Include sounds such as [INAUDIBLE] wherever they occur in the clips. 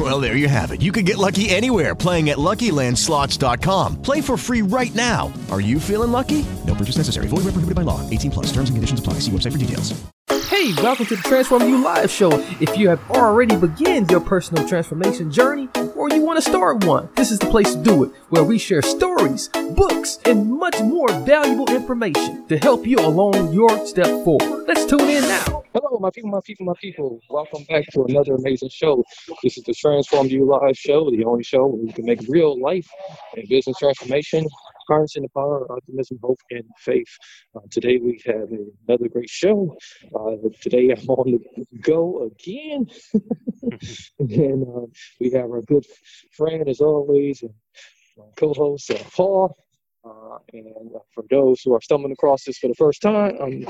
Well, there you have it. You can get lucky anywhere playing at LuckyLandSlots.com. Play for free right now. Are you feeling lucky? No purchase necessary. Void where prohibited by law. 18 plus. Terms and conditions apply. See website for details. Hey, welcome to the Transform You Live Show. If you have already begun your personal transformation journey or you want to start one, this is the place to do it, where we share stories, books, and much more valuable information to help you along your step forward. Let's tune in now. Hello, my people, my people, my people. Welcome back to another amazing show. This is the Transform You Live Show, the only show where you can make real life and business transformation, harnessing the power of optimism, hope, and faith. Uh, today we have another great show. Uh, today I'm on the go again. [LAUGHS] and uh, we have our good friend, as always, and my co-host, uh, Paul. Uh, and for those who are stumbling across this for the first time, I'm,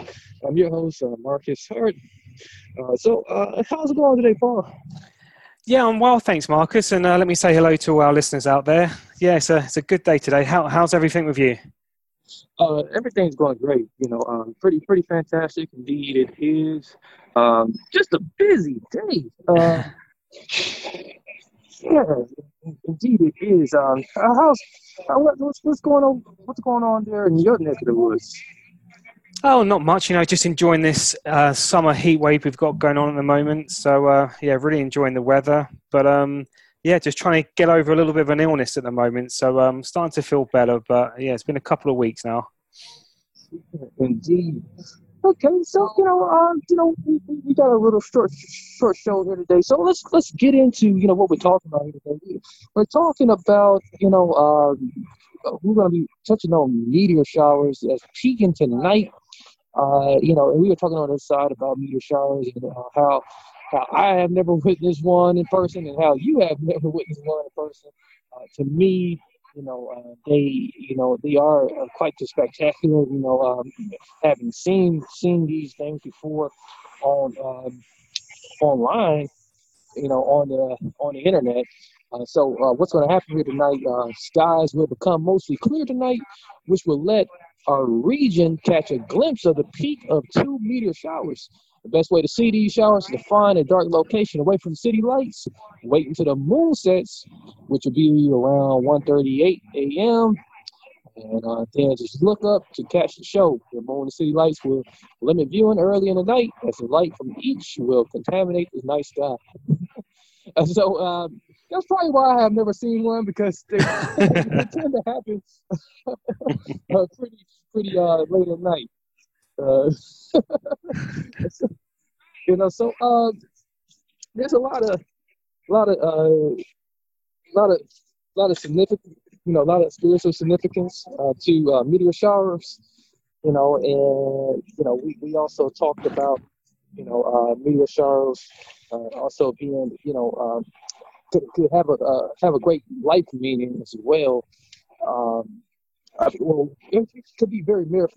I'm your host, uh, Marcus Hart. So, how's it going today, Paul? Yeah, I'm well, thanks, Marcus. And uh, let me say hello to all our listeners out there. Yeah, it's a, it's a good day today. How, how's everything with you? Uh, everything's going great. You know, um, pretty pretty fantastic indeed. It is um, just a busy day. Uh, [LAUGHS] yeah, indeed it is. Um, how's how, what's what's going on? What's going on there in your neck of the woods? Oh, not much. You know, just enjoying this uh, summer heat wave we've got going on at the moment. So uh, yeah, really enjoying the weather. But um, yeah, just trying to get over a little bit of an illness at the moment. So I'm um, starting to feel better. But yeah, it's been a couple of weeks now. Indeed. Okay, so you know, um, you know, we, we got a little short short show here today. So let's let's get into you know what we're talking about here today. We're talking about you know um, we're going to be touching on meteor showers that's peaking tonight. Uh, you know, and we were talking on this side about meteor showers and uh, how how I have never witnessed one in person and how you have never witnessed one in person. Uh, to me, you know, uh, they, you know, they are uh, quite spectacular. You know, um, having seen seen these things before on um, online, you know, on the on the internet. Uh, so uh, what's going to happen here tonight? Uh, skies will become mostly clear tonight, which will let our region catch a glimpse of the peak of two meteor showers. The best way to see these showers is to find a dark location away from city lights. Wait until the moon sets, which will be around 1:38 a.m. And uh, then just look up to catch the show. The moon and city lights will limit viewing early in the night, as the light from each will contaminate the night sky. [LAUGHS] so um, that's probably why I have never seen one because they, they [LAUGHS] tend to happen [LAUGHS] uh, pretty pretty uh, late at night. Uh, [LAUGHS] you know, so uh, there's a lot of, lot of, uh, lot of, lot of significant, you know, a lot of spiritual significance uh, to uh, meteor showers. You know, and you know, we, we also talked about, you know, uh, meteor showers uh, also being, you know, um, could, could have a uh, have a great life meaning as well. Um, well, it could be very meta,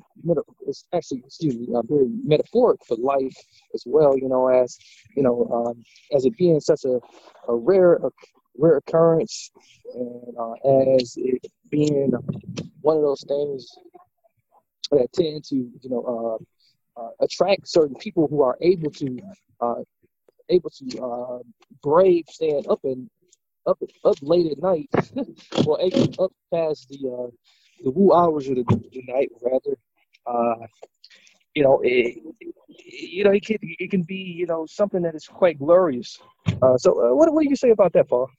it's actually, excuse me, uh, very metaphoric for life as well. You know, as you know, um, as it being such a, a rare, a rare occurrence, and uh, as it being one of those things that tend to, you know, uh, uh, attract certain people who are able to, uh, able to uh, brave staying up and up up late at night, [LAUGHS] or up past the uh, the woo hours of the, the night, rather. Uh, you know, it, you know, it can it can be you know something that is quite glorious. Uh, so, uh, what what do you say about that, Paul?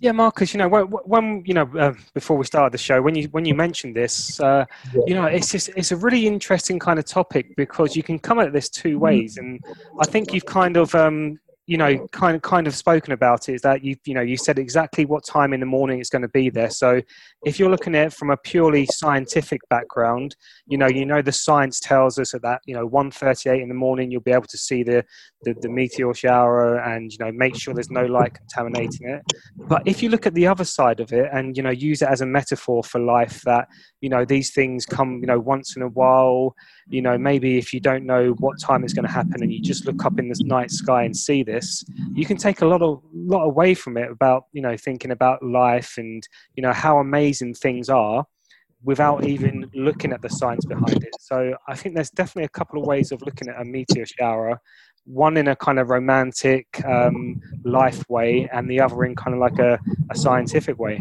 Yeah, Marcus. You know, when, when you know uh, before we started the show, when you when you mentioned this, uh, yeah. you know, it's just it's a really interesting kind of topic because you can come at this two ways, and I think you've kind of um, you know mm. kind of kind of spoken about it is that you you know you said exactly what time in the morning it's going to be there. So if you're looking at it from a purely scientific background you know you know the science tells us that you know 1:38 in the morning you'll be able to see the, the the meteor shower and you know make sure there's no light contaminating it. But if you look at the other side of it and you know use it as a metaphor for life that you know these things come you know once in a while you know maybe if you don't know what time it's going to happen and you just look up in the night sky and see this you can take a lot of lot away from it about you know thinking about life and you know how amazing things are without even looking at the science behind it. So i think there's definitely a couple of ways of looking at a meteor shower. One in a kind of romantic um, life way and the other in kind of like a, a scientific way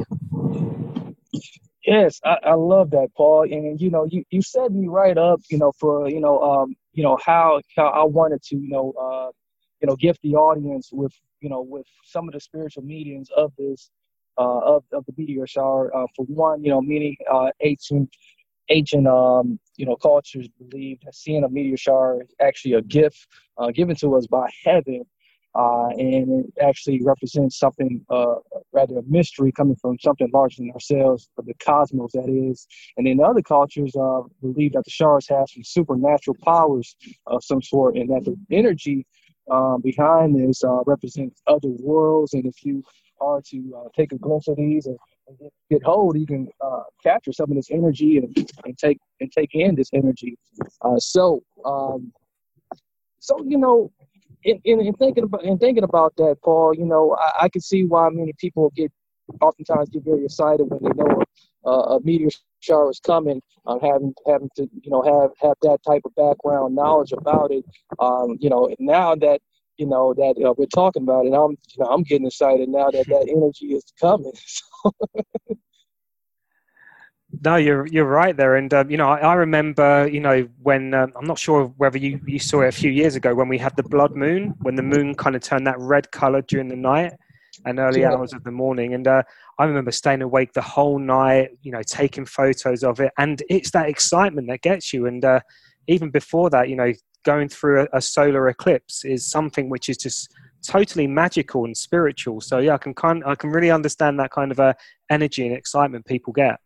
Yes, I, I love that, Paul. And you know, you, you set me right up, you know, for you know, um, you know how how I wanted to, you know, uh, you know, gift the audience with, you know, with some of the spiritual meanings of this, uh, of of the meteor shower. Uh, for one, you know, many uh, ancient ancient um, you know cultures believed that seeing a meteor shower is actually a gift uh, given to us by heaven uh, and it actually represents something uh, rather a mystery coming from something larger than ourselves, the cosmos that is. And then other cultures uh, believe that the showers have some supernatural powers of some sort, and that the energy um, behind this uh, represents other worlds. And if you are to uh, take a glimpse of these and, and get, get, hold, you can uh, capture some of this energy and, and take and take in this energy. so. Um, so you know in, in, in, thinking about in thinking about that, Paul, you know, I, I can see why many people get oftentimes get very excited when they know a, a meteor shower is coming, um, having having to you know have have that type of background knowledge about it. Um, you know, now that you know that uh, we're talking about it, I'm you know I'm getting excited now that that [LAUGHS] energy is coming. [LAUGHS] So no, you're you're right there, and um, you know I, I, remember you know when um, I'm not sure whether you, you saw it a few years ago when we had the blood moon, when the moon kind of turned that red color during the night and early yeah. hours of the morning, and uh, I remember staying awake the whole night, you know, taking photos of it, and it's that excitement that gets you, and uh, even before that, you know, going through a, a solar eclipse is something which is just totally magical and spiritual. So yeah, I can kind I can really understand that kind of uh, energy and excitement people get.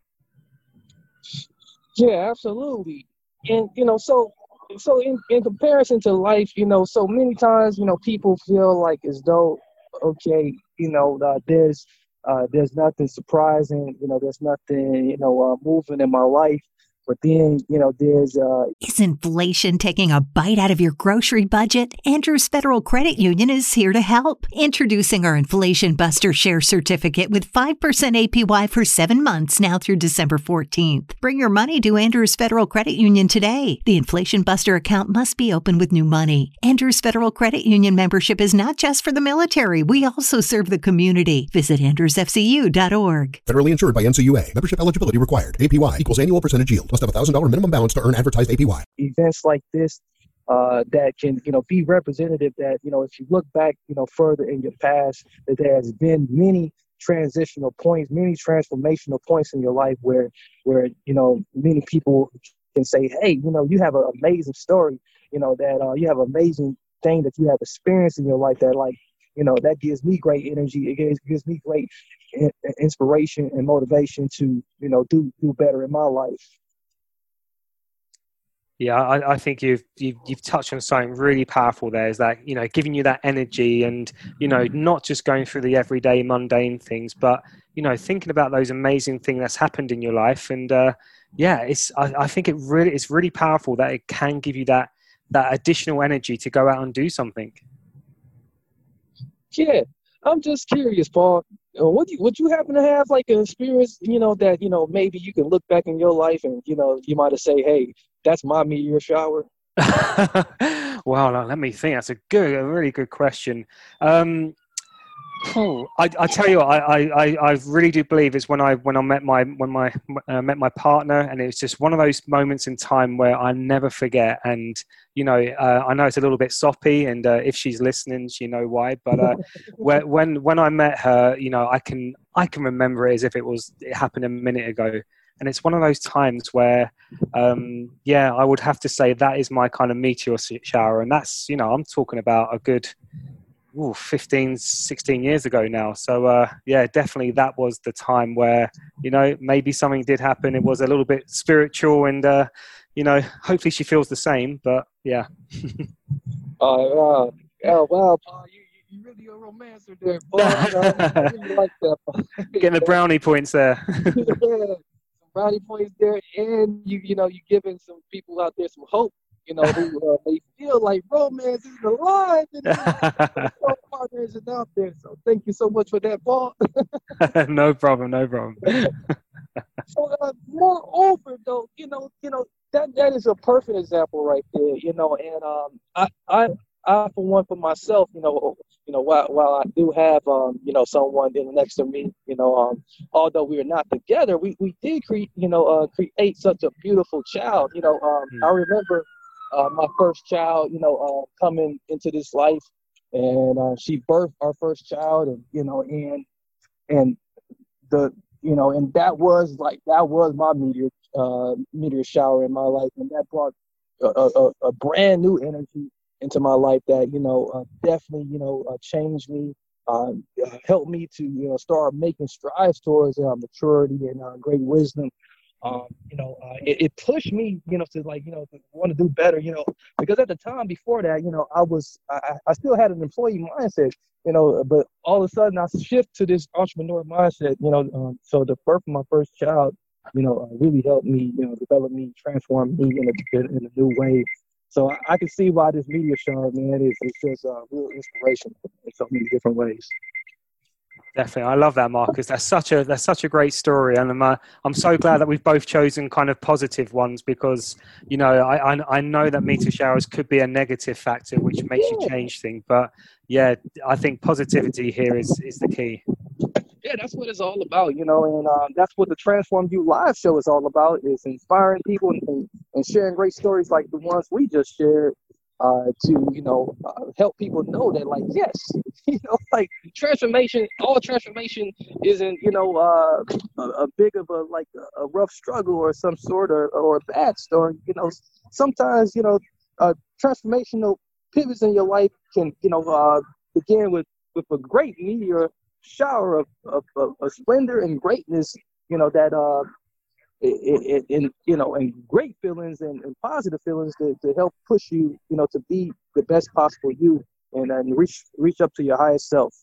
Yeah, absolutely. And you know, so so in, in comparison to life, you know, so many times, you know, people feel like as though, okay, you know, uh, there's uh, there's nothing surprising, you know, there's nothing, you know, uh, moving in my life. But then, you know, there's uh Is inflation taking a bite out of your grocery budget? Andrews Federal Credit Union is here to help. Introducing our Inflation Buster Share Certificate with 5% APY for 7 months now through December 14th. Bring your money to Andrews Federal Credit Union today. The Inflation Buster account must be open with new money. Andrews Federal Credit Union membership is not just for the military. We also serve the community. Visit andrewsfcu.org. Federally insured by NCUA. Membership eligibility required. APY equals annual percentage yield must have a $1,000 minimum balance to earn advertised APY. Events like this uh, that can, you know, be representative that, you know, if you look back, you know, further in your past, that there has been many transitional points, many transformational points in your life where, where, you know, many people can say, hey, you know, you have an amazing story, you know, that uh, you have amazing thing that you have experienced in your life that like you know that gives me great energy it gives, gives me great inspiration and motivation to you know do do better in my life yeah, I, I, think you've, you've you've touched on something really powerful. There is that you know giving you that energy, and you know not just going through the everyday mundane things, but you know thinking about those amazing things that's happened in your life. And uh, yeah, it's I, I think it really it's really powerful that it can give you that that additional energy to go out and do something. Yeah, I'm just curious, Paul. Uh, what do you, would you happen to have like an experience, you know, that you know maybe you can look back in your life and you know you might have say, hey, that's my meteor shower? [LAUGHS] wow, let me think. That's a good, a really good question. Um, Oh, I, I tell you, what, I, I, I really do believe it's when I when I met my when my uh, met my partner, and it was just one of those moments in time where I never forget. And you know, uh, I know it's a little bit soppy, and uh, if she's listening, she know why. But uh, [LAUGHS] when when when I met her, you know, I can I can remember it as if it was it happened a minute ago and it's one of those times where um, yeah i would have to say that is my kind of meteor shower and that's you know i'm talking about a good ooh, 15, 16 years ago now. So uh, yeah, definitely that was the time where you know maybe something did happen. It was a little bit spiritual, and uh, you know, hopefully she feels the same. But yeah. Oh, [LAUGHS] uh, oh wow, Paul, you, you really a romancer there, Paul. [LAUGHS] I really like that. Getting the [LAUGHS] brownie points there. yeah, brownie points there, and you you know you giving some people out there some hope. You know who uh, they feel like romance is alive and [LAUGHS] partners is out there. So thank you so much for that, Paul. [LAUGHS] [LAUGHS] no problem, no problem. So, uh, moreover, though, you know, you know that that is a perfect example right there. You know, and um, I, I, I for one, for myself, you know, you know, while while I do have um, you know, someone in next to me, you know, um, although we are not together, we we did create, you know, uh, create such a beautiful child. You know, um, Hmm. I remember uh, my first child, you know, uh, coming into this life, and uh, she birthed our first child, and you know, and and the you know, and that was like that was my meteor uh, meteor shower in my life, and that brought a, a, a brand new energy into my life that you know uh, definitely you know uh, changed me, um, uh, helped me to you know start making strides towards uh, maturity and uh, great wisdom. Um, you know, uh, it, it pushed me, you know, to like, you know, want to do better, you know, because at the time before that, you know, I was, I- I still had an employee mindset, you know, but all of a sudden I shift to this entrepreneur mindset, you know, um, so the birth of my first child, you know, uh, really helped me, you know, develop me, transform me in a, in a new way. So I, I can see why this meteor shower, man, is, is just uh, real inspiration in so many different ways. Definitely, I love that, Marcus. That's such a that's such a great story, and I'm uh, I'm so glad that we've both chosen kind of positive ones because you know I I, I know that meteor showers could be a negative factor which makes you change things, but yeah, I think positivity here is is the key. Yeah, that's what it's all about, you know, and um, that's what the Transform You live show is all about: is inspiring people and, and sharing great stories like the ones we just shared uh, to, you know, uh, help people know that, like, yes, [LAUGHS] you know, like transformation, all transformation isn't, you know, uh, a, a big of a like a, rough struggle or some sort of or a bad story. You know, sometimes, you know, uh, transformational pivots in your life can, you know, uh, begin with with a great meteor shower of, of, of, of splendor and greatness, you know, that uh in, you know, and great feelings and, and positive feelings to, to help push you, you know, to be the best possible you and and reach reach up to your highest self.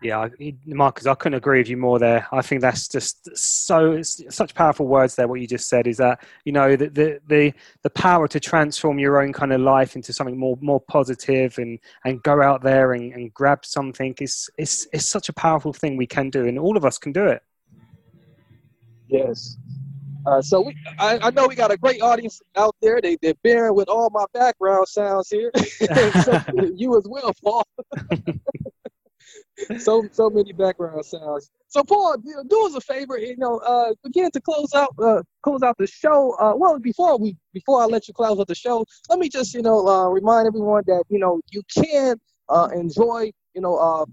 Yeah, Marcus, I couldn't agree with you more there. I think that's just so such powerful words there. What you just said is that you know the the the, the power to transform your own kind of life into something more more positive and and go out there and, and grab something is is is such a powerful thing we can do, and all of us can do it. Yes. Uh, so we, I, I know we got a great audience out there. They they're bearing with all my background sounds here. [LAUGHS] so, [LAUGHS] you as well, Paul. [LAUGHS] [LAUGHS] so so many background sounds. So Paul, you know, do us a favor, you know, uh, begin to close out uh, close out the show. Uh, well, before we before I let you close out the show, let me just you know uh, remind everyone that you know you can uh, enjoy you know uh,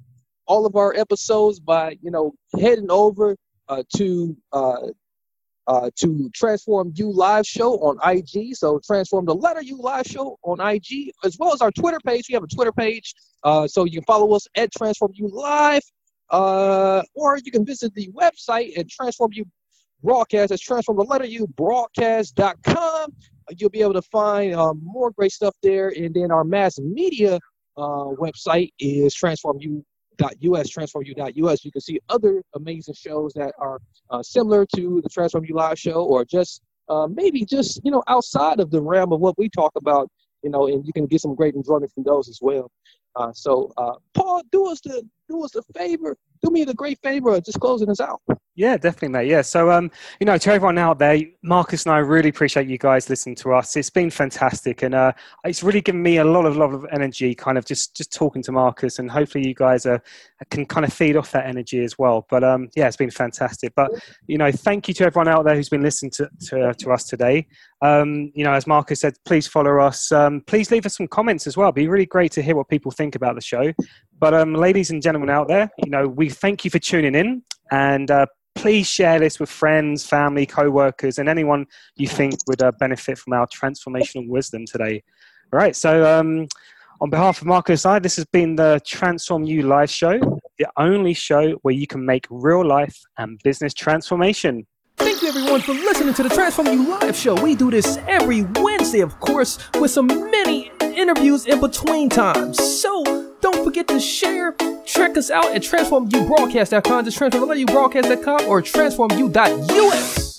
all of our episodes by you know heading over uh, to uh, uh, to Transform You Live Show on IG. So Transform the letter U Live Show on IG, as well as our Twitter page. We have a Twitter page, uh, so you can follow us at Transform You Live, uh, or you can visit the website at Transform You Broadcast. That's Transform the letter U Broadcast.com. You'll be able to find uh, more great stuff there, and then our mass media uh, website is Transform You. .us transformu.us you can see other amazing shows that are uh, similar to the Transform You Live show, or just uh, maybe just you know outside of the realm of what we talk about, you know, and you can get some great enjoyment from those as well. Uh, so, uh, Paul, do us the do us a favor, do me the great favor of just closing us out. Yeah, definitely, mate. Yeah. So, um, you know, to everyone out there, Marcus and I really appreciate you guys listening to us. It's been fantastic, and uh, it's really given me a lot of lot of energy, kind of just just talking to Marcus, and hopefully you guys are can kind of feed off that energy as well. But um, yeah, it's been fantastic. But you know, thank you to everyone out there who's been listening to to, to us today. Um, you know, as Marcus said, please follow us. Um, please leave us some comments as well. It'd be really great to hear what people think about the show. But um, ladies and gentlemen out there, you know, we thank you for tuning in, and uh, please share this with friends, family, co-workers, and anyone you think would uh, benefit from our transformational wisdom today. All right, so um, On behalf of Marcus I, this has been the Transform You live show, the only show where you can make real life and business transformation. Thank you everyone for listening to the Transform You Live show. We do this every Wednesday, of course, with some many interviews in between times. So forget to share. Check us out at transformubroadcast.com, just transformubroadcast.com or transformu.us.